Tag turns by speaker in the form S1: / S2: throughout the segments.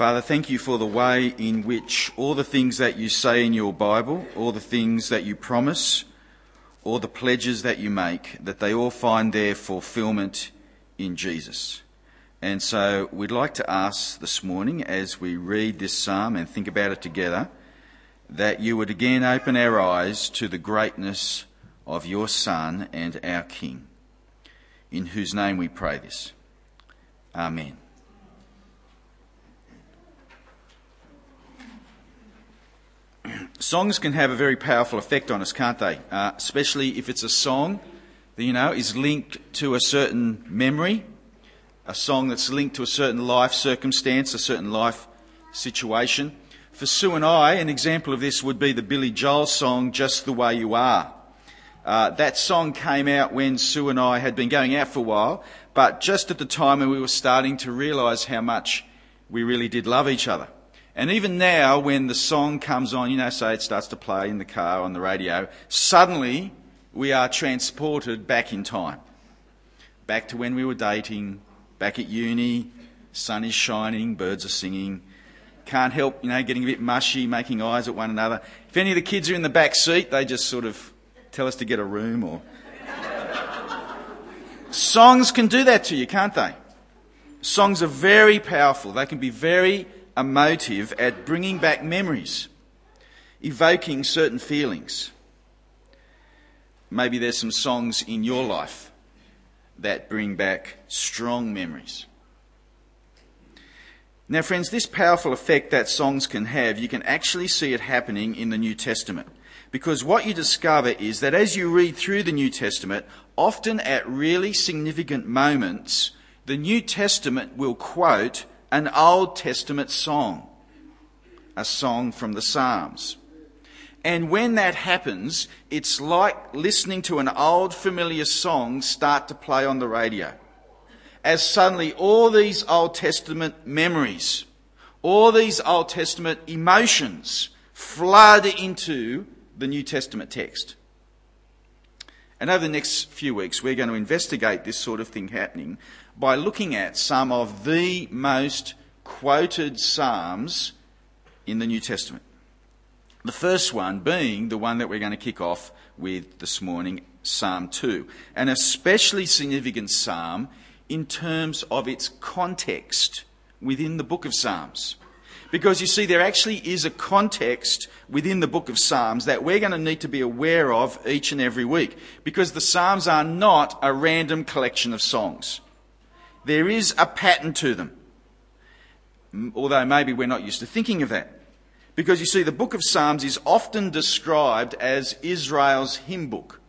S1: Father, thank you for the way in which all the things that you say in your Bible, all the things that you promise, all the pledges that you make, that they all find their fulfillment in Jesus. And so we'd like to ask this morning, as we read this psalm and think about it together, that you would again open our eyes to the greatness of your Son and our King, in whose name we pray this. Amen. Songs can have a very powerful effect on us, can't they? Uh, especially if it's a song that, you know, is linked to a certain memory, a song that's linked to a certain life circumstance, a certain life situation. For Sue and I, an example of this would be the Billy Joel song, Just the Way You Are. Uh, that song came out when Sue and I had been going out for a while, but just at the time when we were starting to realise how much we really did love each other. And even now, when the song comes on, you know, say it starts to play in the car on the radio, suddenly we are transported back in time. Back to when we were dating, back at uni, sun is shining, birds are singing. Can't help, you know, getting a bit mushy, making eyes at one another. If any of the kids are in the back seat, they just sort of tell us to get a room or. Songs can do that to you, can't they? Songs are very powerful. They can be very emotive at bringing back memories, evoking certain feelings. Maybe there's some songs in your life that bring back strong memories. Now, friends, this powerful effect that songs can have, you can actually see it happening in the New Testament. Because what you discover is that as you read through the New Testament, often at really significant moments, the New Testament will quote an Old Testament song, a song from the Psalms. And when that happens, it's like listening to an old familiar song start to play on the radio. As suddenly all these Old Testament memories, all these Old Testament emotions flood into the New Testament text. And over the next few weeks, we're going to investigate this sort of thing happening by looking at some of the most quoted Psalms in the New Testament. The first one being the one that we're going to kick off with this morning, Psalm 2. An especially significant psalm in terms of its context within the book of Psalms. Because you see, there actually is a context within the book of Psalms that we're going to need to be aware of each and every week. Because the Psalms are not a random collection of songs. There is a pattern to them. Although maybe we're not used to thinking of that. Because you see, the book of Psalms is often described as Israel's hymn book.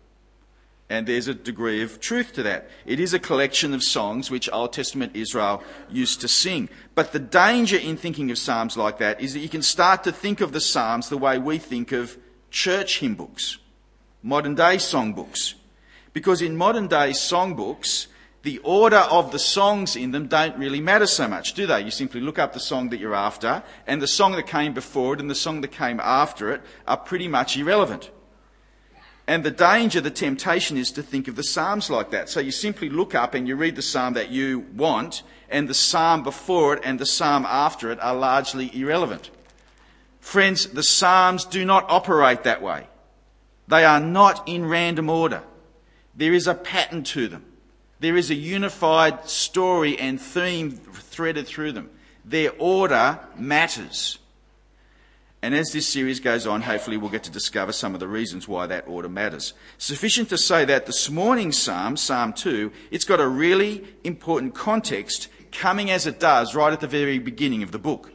S1: And there's a degree of truth to that. It is a collection of songs which Old Testament Israel used to sing. But the danger in thinking of Psalms like that is that you can start to think of the Psalms the way we think of church hymn books, modern day songbooks. Because in modern day songbooks, the order of the songs in them don't really matter so much, do they? You simply look up the song that you're after, and the song that came before it and the song that came after it are pretty much irrelevant. And the danger, the temptation is to think of the Psalms like that. So you simply look up and you read the Psalm that you want, and the Psalm before it and the Psalm after it are largely irrelevant. Friends, the Psalms do not operate that way. They are not in random order. There is a pattern to them. There is a unified story and theme threaded through them. Their order matters. And as this series goes on, hopefully we'll get to discover some of the reasons why that order matters. Sufficient to say that this morning's psalm, Psalm 2, it's got a really important context coming as it does right at the very beginning of the book.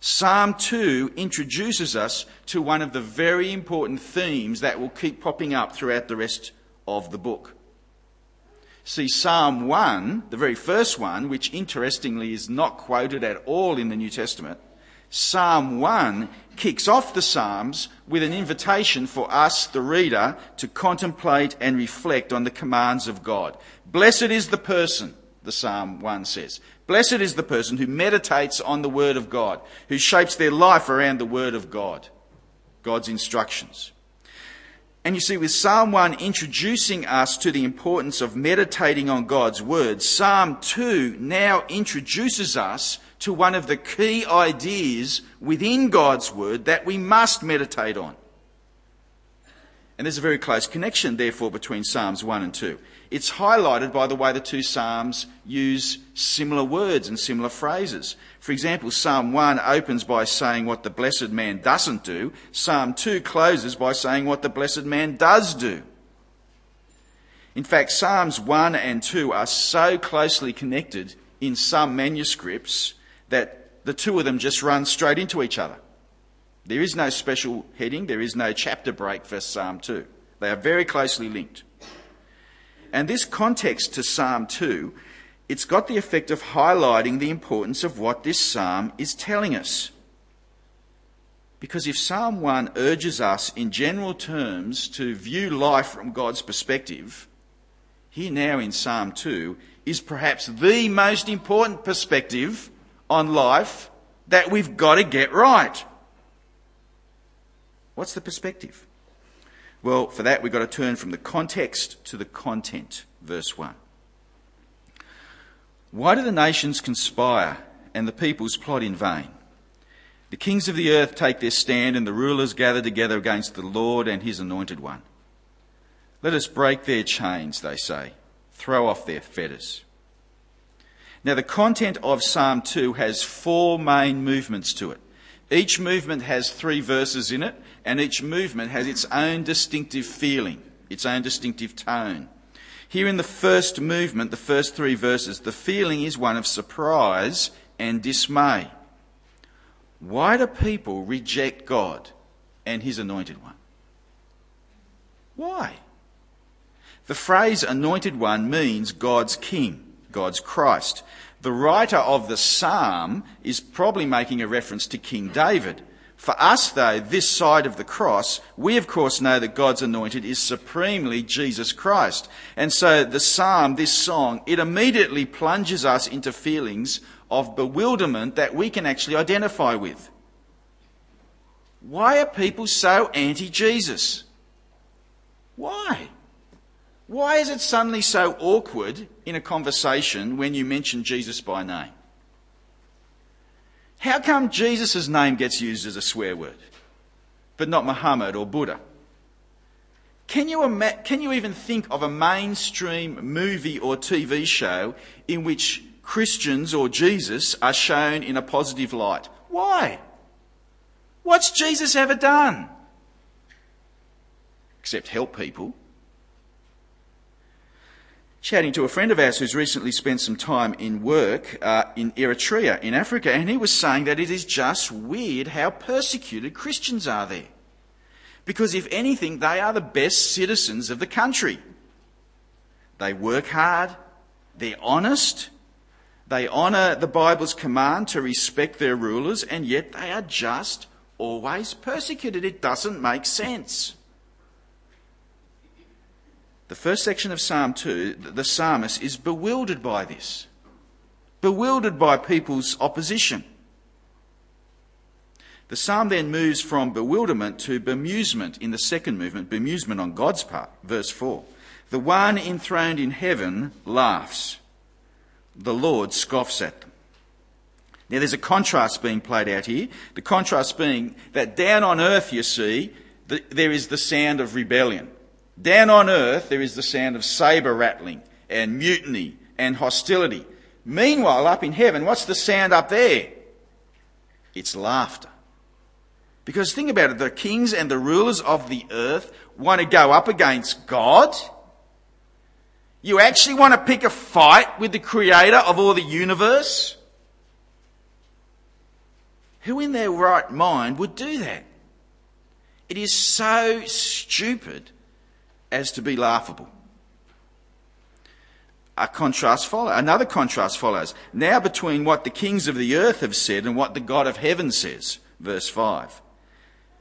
S1: Psalm 2 introduces us to one of the very important themes that will keep popping up throughout the rest of the book. See, Psalm 1, the very first one, which interestingly is not quoted at all in the New Testament, Psalm 1 kicks off the Psalms with an invitation for us, the reader, to contemplate and reflect on the commands of God. Blessed is the person, the Psalm 1 says. Blessed is the person who meditates on the Word of God, who shapes their life around the Word of God, God's instructions. And you see, with Psalm 1 introducing us to the importance of meditating on God's Word, Psalm 2 now introduces us to one of the key ideas within God's Word that we must meditate on. And there's a very close connection, therefore, between Psalms 1 and 2. It's highlighted by the way the two Psalms use similar words and similar phrases. For example, Psalm 1 opens by saying what the blessed man doesn't do. Psalm 2 closes by saying what the blessed man does do. In fact, Psalms 1 and 2 are so closely connected in some manuscripts that the two of them just run straight into each other. There is no special heading, there is no chapter break for Psalm 2. They are very closely linked. And this context to Psalm 2, it's got the effect of highlighting the importance of what this psalm is telling us. Because if Psalm 1 urges us in general terms to view life from God's perspective, here now in Psalm 2 is perhaps the most important perspective on life that we've got to get right. What's the perspective? Well, for that, we've got to turn from the context to the content. Verse 1. Why do the nations conspire and the peoples plot in vain? The kings of the earth take their stand and the rulers gather together against the Lord and his anointed one. Let us break their chains, they say, throw off their fetters. Now, the content of Psalm 2 has four main movements to it. Each movement has three verses in it, and each movement has its own distinctive feeling, its own distinctive tone. Here in the first movement, the first three verses, the feeling is one of surprise and dismay. Why do people reject God and His anointed one? Why? The phrase anointed one means God's king, God's Christ. The writer of the psalm is probably making a reference to King David. For us, though, this side of the cross, we of course know that God's anointed is supremely Jesus Christ. And so the psalm, this song, it immediately plunges us into feelings of bewilderment that we can actually identify with. Why are people so anti Jesus? Why? Why is it suddenly so awkward in a conversation when you mention Jesus by name? How come Jesus' name gets used as a swear word, but not Muhammad or Buddha? Can you, ima- can you even think of a mainstream movie or TV show in which Christians or Jesus are shown in a positive light? Why? What's Jesus ever done? Except help people chatting to a friend of ours who's recently spent some time in work uh, in Eritrea, in Africa, and he was saying that it is just weird how persecuted Christians are there. Because if anything, they are the best citizens of the country. They work hard, they're honest, they honour the Bible's command to respect their rulers, and yet they are just always persecuted. It doesn't make sense. The first section of Psalm 2, the psalmist is bewildered by this, bewildered by people's opposition. The psalm then moves from bewilderment to bemusement in the second movement, bemusement on God's part. Verse 4. The one enthroned in heaven laughs, the Lord scoffs at them. Now there's a contrast being played out here. The contrast being that down on earth, you see, there is the sound of rebellion. Down on earth, there is the sound of saber rattling and mutiny and hostility. Meanwhile, up in heaven, what's the sound up there? It's laughter. Because think about it, the kings and the rulers of the earth want to go up against God. You actually want to pick a fight with the creator of all the universe? Who in their right mind would do that? It is so stupid as to be laughable. A contrast follows. Another contrast follows. Now between what the kings of the earth have said and what the God of heaven says. Verse 5.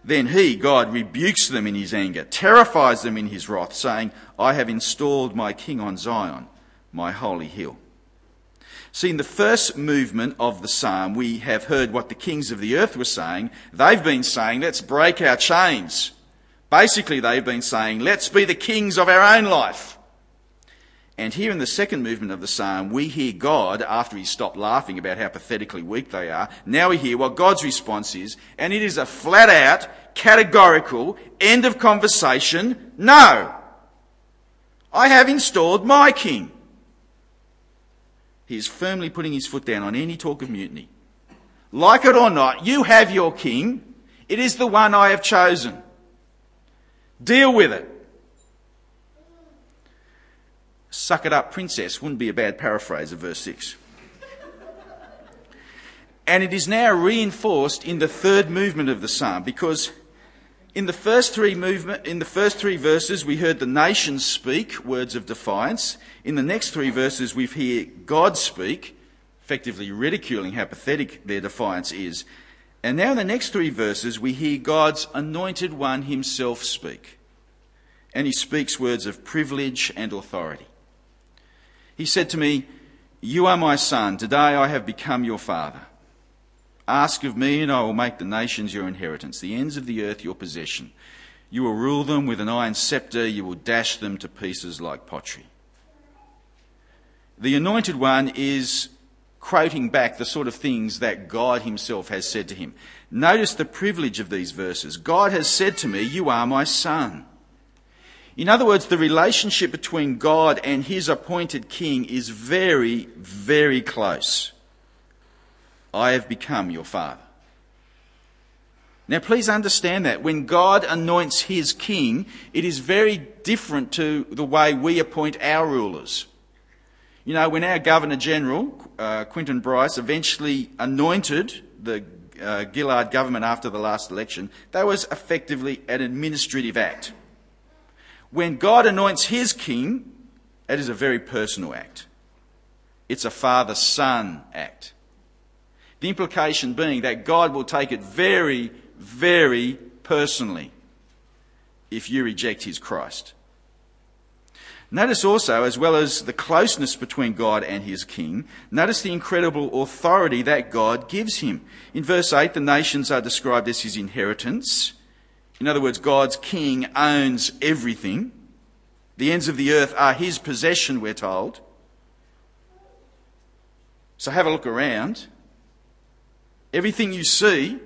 S1: Then he, God, rebukes them in his anger, terrifies them in his wrath, saying, I have installed my king on Zion, my holy hill. See, in the first movement of the psalm, we have heard what the kings of the earth were saying. They've been saying, let's break our chains. Basically, they've been saying, let's be the kings of our own life. And here in the second movement of the psalm, we hear God, after he stopped laughing about how pathetically weak they are, now we hear what God's response is, and it is a flat out, categorical, end of conversation, no. I have installed my king. He is firmly putting his foot down on any talk of mutiny. Like it or not, you have your king. It is the one I have chosen. Deal with it. Suck it up, princess, wouldn't be a bad paraphrase of verse 6. and it is now reinforced in the third movement of the psalm because in the first three movement, in the first three verses, we heard the nations speak words of defiance. In the next three verses, we hear God speak, effectively ridiculing how pathetic their defiance is. And now in the next three verses, we hear God's anointed one himself speak. And he speaks words of privilege and authority. He said to me, You are my son. Today I have become your father. Ask of me, and I will make the nations your inheritance, the ends of the earth your possession. You will rule them with an iron scepter, you will dash them to pieces like pottery. The anointed one is quoting back the sort of things that God himself has said to him. Notice the privilege of these verses. God has said to me, You are my son. In other words, the relationship between God and his appointed king is very, very close. I have become your father. Now, please understand that when God anoints his king, it is very different to the way we appoint our rulers. You know, when our Governor General, uh, Quentin Bryce, eventually anointed the uh, Gillard government after the last election, that was effectively an administrative act. When God anoints his king, it is a very personal act. It's a father son act. The implication being that God will take it very, very personally if you reject his Christ. Notice also, as well as the closeness between God and his king, notice the incredible authority that God gives him. In verse 8, the nations are described as his inheritance. In other words, God's king owns everything. The ends of the earth are his possession, we're told. So have a look around. Everything you see,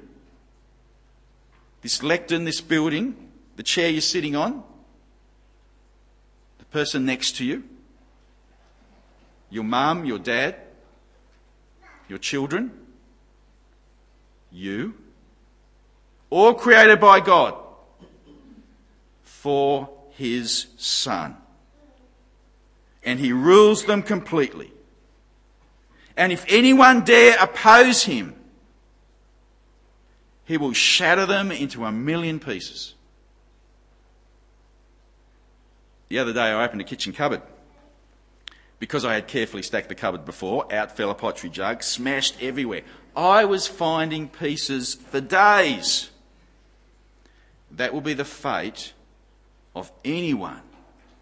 S1: this lectern, this building, the chair you're sitting on, person next to you, your mum, your dad, your children, you, all created by God for his son. And he rules them completely. And if anyone dare oppose him, he will shatter them into a million pieces. The other day I opened a kitchen cupboard. Because I had carefully stacked the cupboard before, out fell a pottery jug, smashed everywhere. I was finding pieces for days. That will be the fate of anyone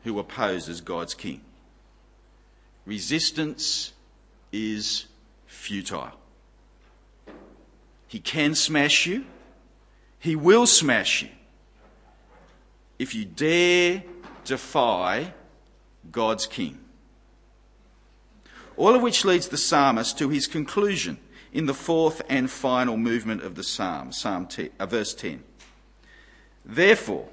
S1: who opposes God's king. Resistance is futile. He can smash you. He will smash you. If you dare defy God's king. All of which leads the psalmist to his conclusion in the fourth and final movement of the psalm, Psalm 10, uh, verse 10. Therefore,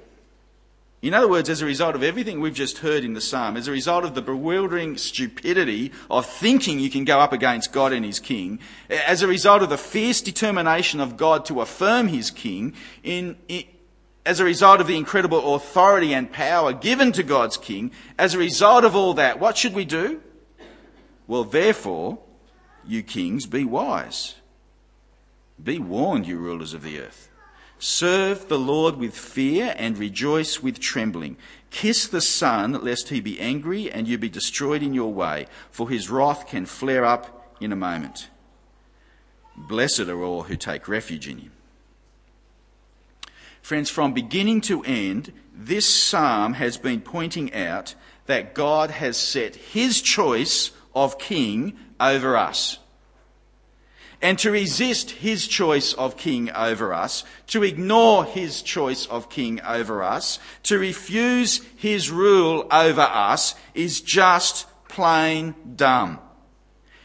S1: in other words, as a result of everything we've just heard in the psalm, as a result of the bewildering stupidity of thinking you can go up against God and his king, as a result of the fierce determination of God to affirm his king, in, in, as a result of the incredible authority and power given to God's king, as a result of all that, what should we do? Well, therefore, you kings, be wise. Be warned, you rulers of the earth. Serve the Lord with fear and rejoice with trembling. Kiss the Son, lest he be angry and you be destroyed in your way, for his wrath can flare up in a moment. Blessed are all who take refuge in him. Friends, from beginning to end, this psalm has been pointing out that God has set his choice of king over us. and to resist his choice of king over us, to ignore his choice of king over us, to refuse his rule over us is just plain dumb.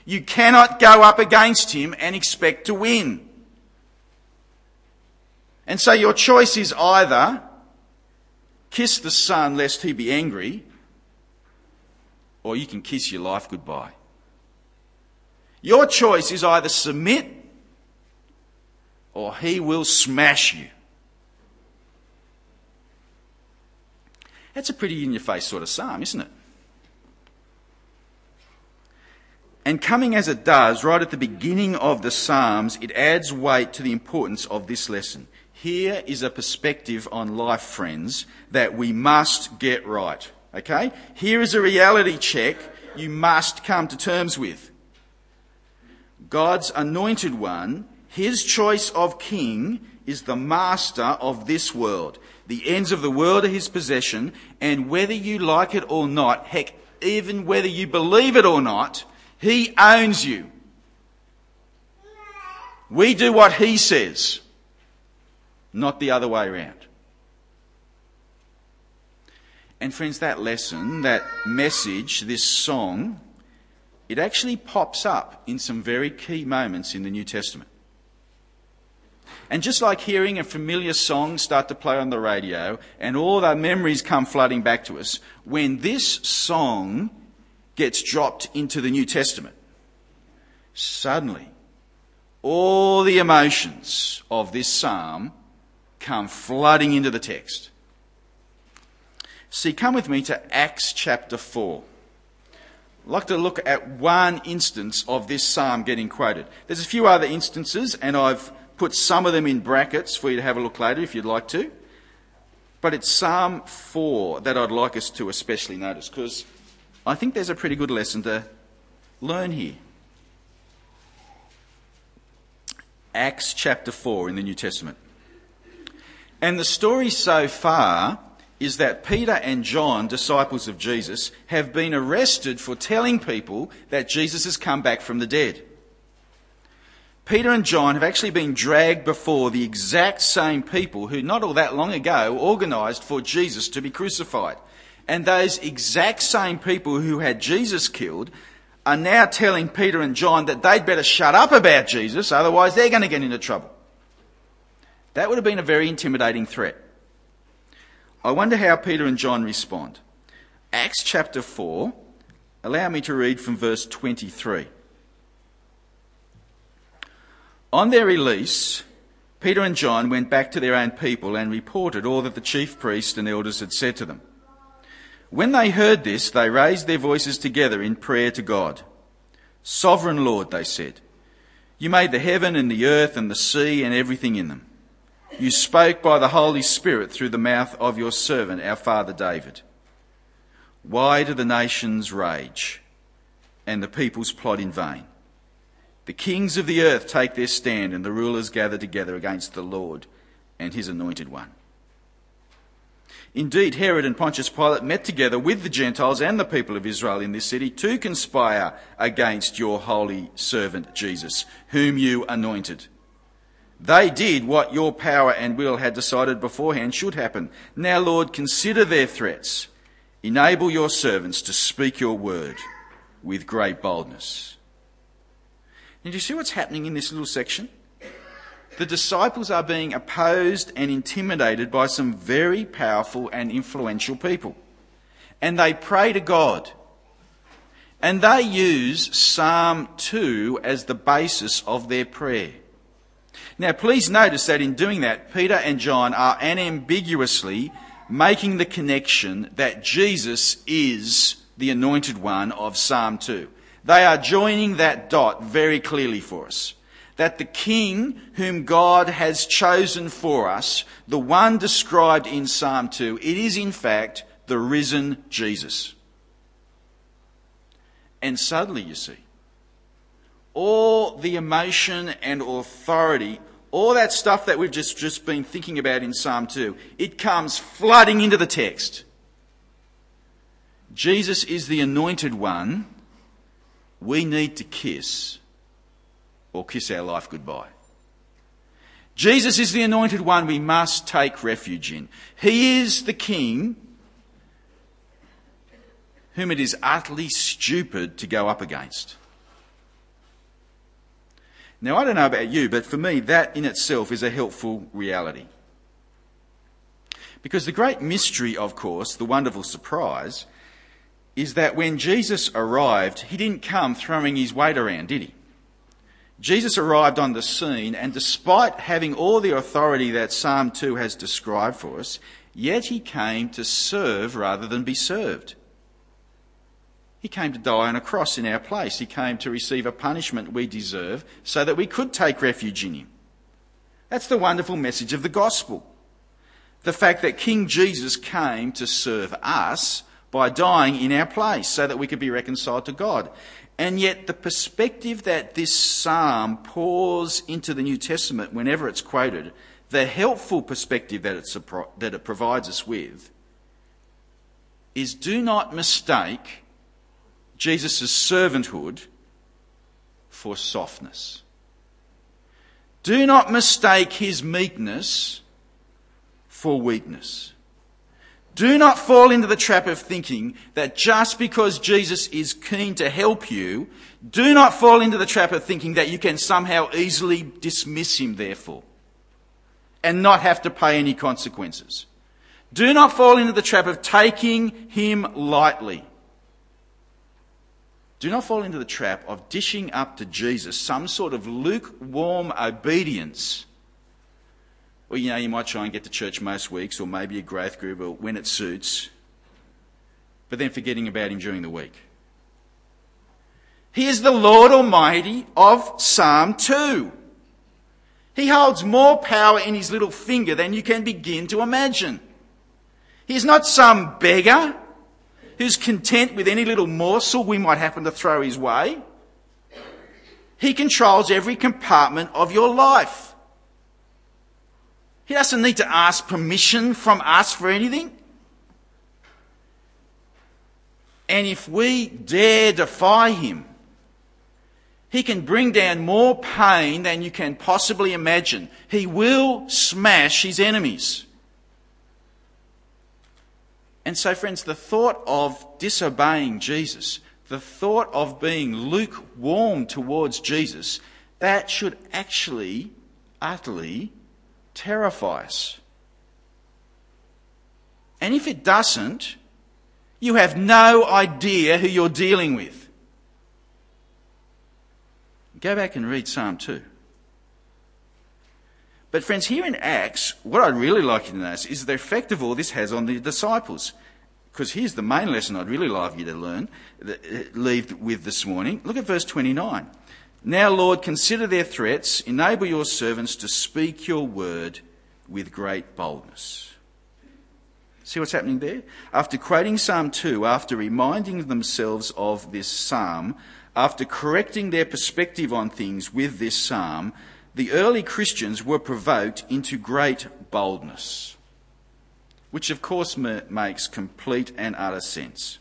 S1: You cannot go up against him and expect to win. And so your choice is either kiss the son lest he be angry, or you can kiss your life goodbye. Your choice is either submit or he will smash you. That's a pretty in your face sort of psalm, isn't it? And coming as it does right at the beginning of the Psalms, it adds weight to the importance of this lesson. Here is a perspective on life, friends, that we must get right. Okay? Here is a reality check you must come to terms with. God's anointed one, his choice of king, is the master of this world. The ends of the world are his possession, and whether you like it or not, heck, even whether you believe it or not, he owns you. We do what he says, not the other way around. And friends, that lesson, that message, this song, it actually pops up in some very key moments in the New Testament. And just like hearing a familiar song start to play on the radio and all the memories come flooding back to us, when this song gets dropped into the New Testament, suddenly all the emotions of this psalm come flooding into the text. See, come with me to Acts chapter 4. I'd like to look at one instance of this psalm getting quoted. There's a few other instances, and I've put some of them in brackets for you to have a look later if you'd like to. But it's Psalm 4 that I'd like us to especially notice because I think there's a pretty good lesson to learn here. Acts chapter 4 in the New Testament. And the story so far is that Peter and John, disciples of Jesus, have been arrested for telling people that Jesus has come back from the dead. Peter and John have actually been dragged before the exact same people who, not all that long ago, organised for Jesus to be crucified. And those exact same people who had Jesus killed are now telling Peter and John that they'd better shut up about Jesus, otherwise they're going to get into trouble. That would have been a very intimidating threat. I wonder how Peter and John respond. Acts chapter 4, allow me to read from verse 23. On their release, Peter and John went back to their own people and reported all that the chief priests and elders had said to them. When they heard this, they raised their voices together in prayer to God. Sovereign Lord, they said, you made the heaven and the earth and the sea and everything in them. You spoke by the Holy Spirit through the mouth of your servant, our father David. Why do the nations rage and the peoples plot in vain? The kings of the earth take their stand and the rulers gather together against the Lord and his anointed one. Indeed, Herod and Pontius Pilate met together with the Gentiles and the people of Israel in this city to conspire against your holy servant Jesus, whom you anointed. They did what your power and will had decided beforehand should happen. Now, Lord, consider their threats. Enable your servants to speak your word with great boldness. Did you see what's happening in this little section? The disciples are being opposed and intimidated by some very powerful and influential people. And they pray to God. And they use Psalm 2 as the basis of their prayer. Now, please notice that in doing that, Peter and John are unambiguously making the connection that Jesus is the anointed one of Psalm 2. They are joining that dot very clearly for us. That the King whom God has chosen for us, the one described in Psalm 2, it is in fact the risen Jesus. And suddenly, you see, all the emotion and authority, all that stuff that we've just, just been thinking about in Psalm 2, it comes flooding into the text. Jesus is the anointed one we need to kiss or kiss our life goodbye. Jesus is the anointed one we must take refuge in. He is the King whom it is utterly stupid to go up against. Now, I don't know about you, but for me, that in itself is a helpful reality. Because the great mystery, of course, the wonderful surprise, is that when Jesus arrived, he didn't come throwing his weight around, did he? Jesus arrived on the scene, and despite having all the authority that Psalm 2 has described for us, yet he came to serve rather than be served. He came to die on a cross in our place. He came to receive a punishment we deserve so that we could take refuge in him. That's the wonderful message of the gospel. The fact that King Jesus came to serve us by dying in our place so that we could be reconciled to God. And yet, the perspective that this psalm pours into the New Testament whenever it's quoted, the helpful perspective that, that it provides us with, is do not mistake Jesus' servanthood for softness. Do not mistake his meekness for weakness. Do not fall into the trap of thinking that just because Jesus is keen to help you, do not fall into the trap of thinking that you can somehow easily dismiss him, therefore, and not have to pay any consequences. Do not fall into the trap of taking him lightly. Do not fall into the trap of dishing up to Jesus some sort of lukewarm obedience or, you know, you might try and get to church most weeks, or maybe a growth group, or when it suits, but then forgetting about Him during the week. He is the Lord Almighty of Psalm 2. He holds more power in his little finger than you can begin to imagine. He is not some beggar who's content with any little morsel we might happen to throw his way. He controls every compartment of your life. He doesn't need to ask permission from us for anything. And if we dare defy him, he can bring down more pain than you can possibly imagine. He will smash his enemies. And so, friends, the thought of disobeying Jesus, the thought of being lukewarm towards Jesus, that should actually utterly terrify us. And if it doesn't, you have no idea who you're dealing with. Go back and read Psalm 2. But, friends, here in Acts, what I'd really like you to notice is the effect of all this has on the disciples. Because here's the main lesson I'd really like you to learn, uh, leave with this morning. Look at verse 29. Now, Lord, consider their threats, enable your servants to speak your word with great boldness. See what's happening there? After quoting Psalm 2, after reminding themselves of this psalm, after correcting their perspective on things with this psalm, the early Christians were provoked into great boldness, which of course makes complete and utter sense.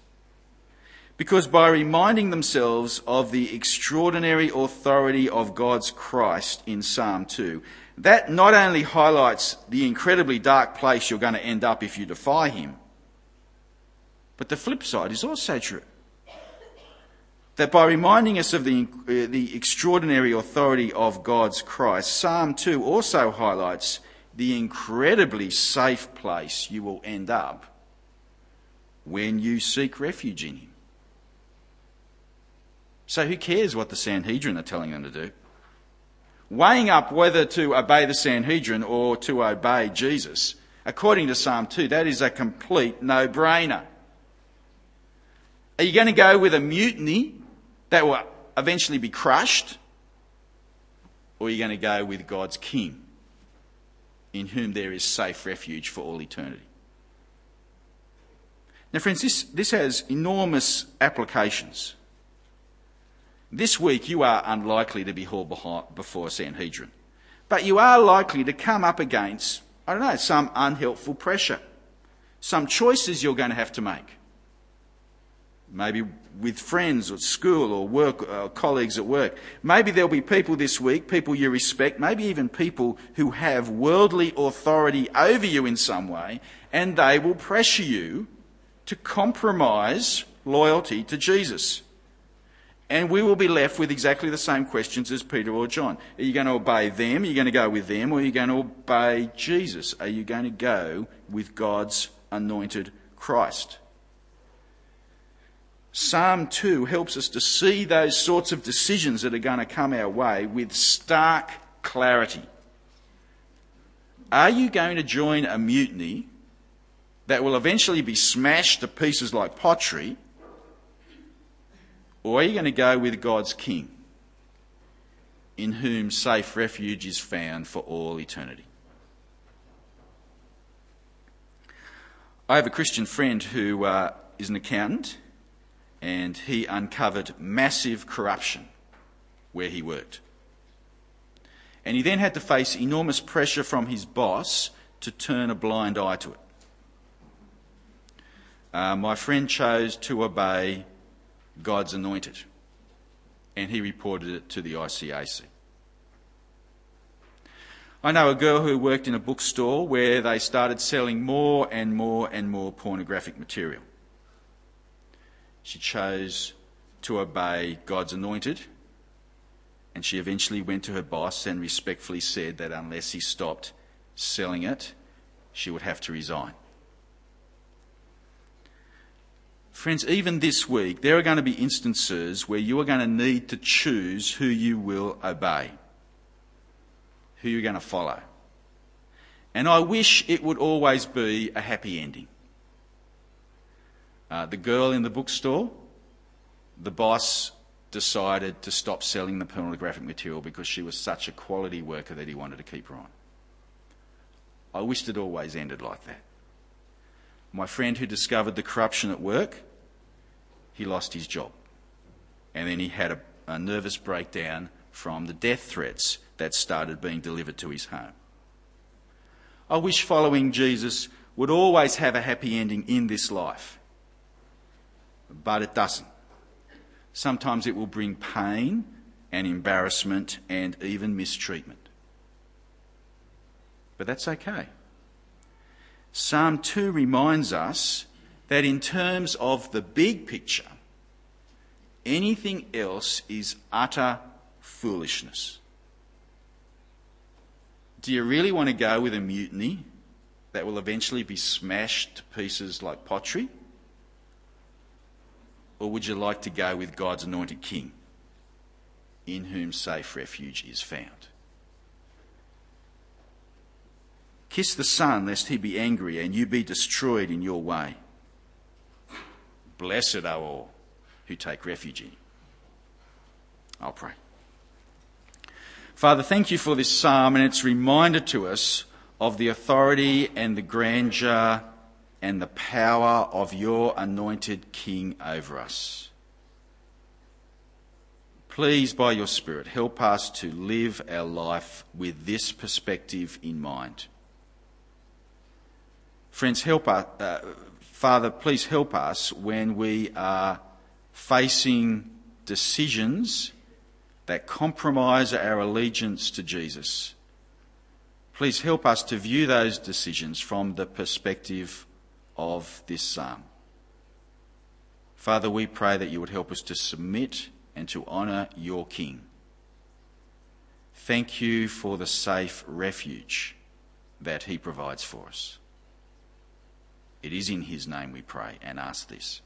S1: Because by reminding themselves of the extraordinary authority of God's Christ in Psalm 2, that not only highlights the incredibly dark place you're going to end up if you defy Him, but the flip side is also true. That by reminding us of the, uh, the extraordinary authority of God's Christ, Psalm 2 also highlights the incredibly safe place you will end up when you seek refuge in Him. So who cares what the Sanhedrin are telling them to do? Weighing up whether to obey the Sanhedrin or to obey Jesus, according to Psalm 2, that is a complete no brainer. Are you going to go with a mutiny that will eventually be crushed? Or you're going to go with God's King, in whom there is safe refuge for all eternity? Now, friends, this, this has enormous applications. This week you are unlikely to be hauled before Sanhedrin, but you are likely to come up against, I don't know, some unhelpful pressure, some choices you're going to have to make. Maybe with friends at school or work uh, colleagues at work. Maybe there'll be people this week, people you respect, maybe even people who have worldly authority over you in some way, and they will pressure you to compromise loyalty to Jesus. And we will be left with exactly the same questions as Peter or John. Are you going to obey them? Are you going to go with them? Or are you going to obey Jesus? Are you going to go with God's anointed Christ? Psalm 2 helps us to see those sorts of decisions that are going to come our way with stark clarity. Are you going to join a mutiny that will eventually be smashed to pieces like pottery? Or are you going to go with God's King, in whom safe refuge is found for all eternity? I have a Christian friend who uh, is an accountant, and he uncovered massive corruption where he worked. And he then had to face enormous pressure from his boss to turn a blind eye to it. Uh, my friend chose to obey God's anointed, and he reported it to the ICAC. I know a girl who worked in a bookstore where they started selling more and more and more pornographic material. She chose to obey God's anointed, and she eventually went to her boss and respectfully said that unless he stopped selling it, she would have to resign. Friends, even this week, there are going to be instances where you are going to need to choose who you will obey, who you're going to follow. And I wish it would always be a happy ending. Uh, the girl in the bookstore, the boss decided to stop selling the pornographic material because she was such a quality worker that he wanted to keep her on. I wished it always ended like that. My friend who discovered the corruption at work, he lost his job. And then he had a, a nervous breakdown from the death threats that started being delivered to his home. I wish following Jesus would always have a happy ending in this life, but it doesn't. Sometimes it will bring pain and embarrassment and even mistreatment. But that's okay. Psalm 2 reminds us that in terms of the big picture, anything else is utter foolishness. Do you really want to go with a mutiny that will eventually be smashed to pieces like pottery? Or would you like to go with God's anointed king, in whom safe refuge is found? Kiss the Son, lest he be angry and you be destroyed in your way. Blessed are all who take refuge in. I'll pray. Father, thank you for this psalm and its reminder to us of the authority and the grandeur and the power of your anointed King over us. Please, by your Spirit, help us to live our life with this perspective in mind. Friends, help us, uh, Father, please help us when we are facing decisions that compromise our allegiance to Jesus. Please help us to view those decisions from the perspective of this psalm. Father, we pray that you would help us to submit and to honour your King. Thank you for the safe refuge that he provides for us. It is in his name we pray and ask this.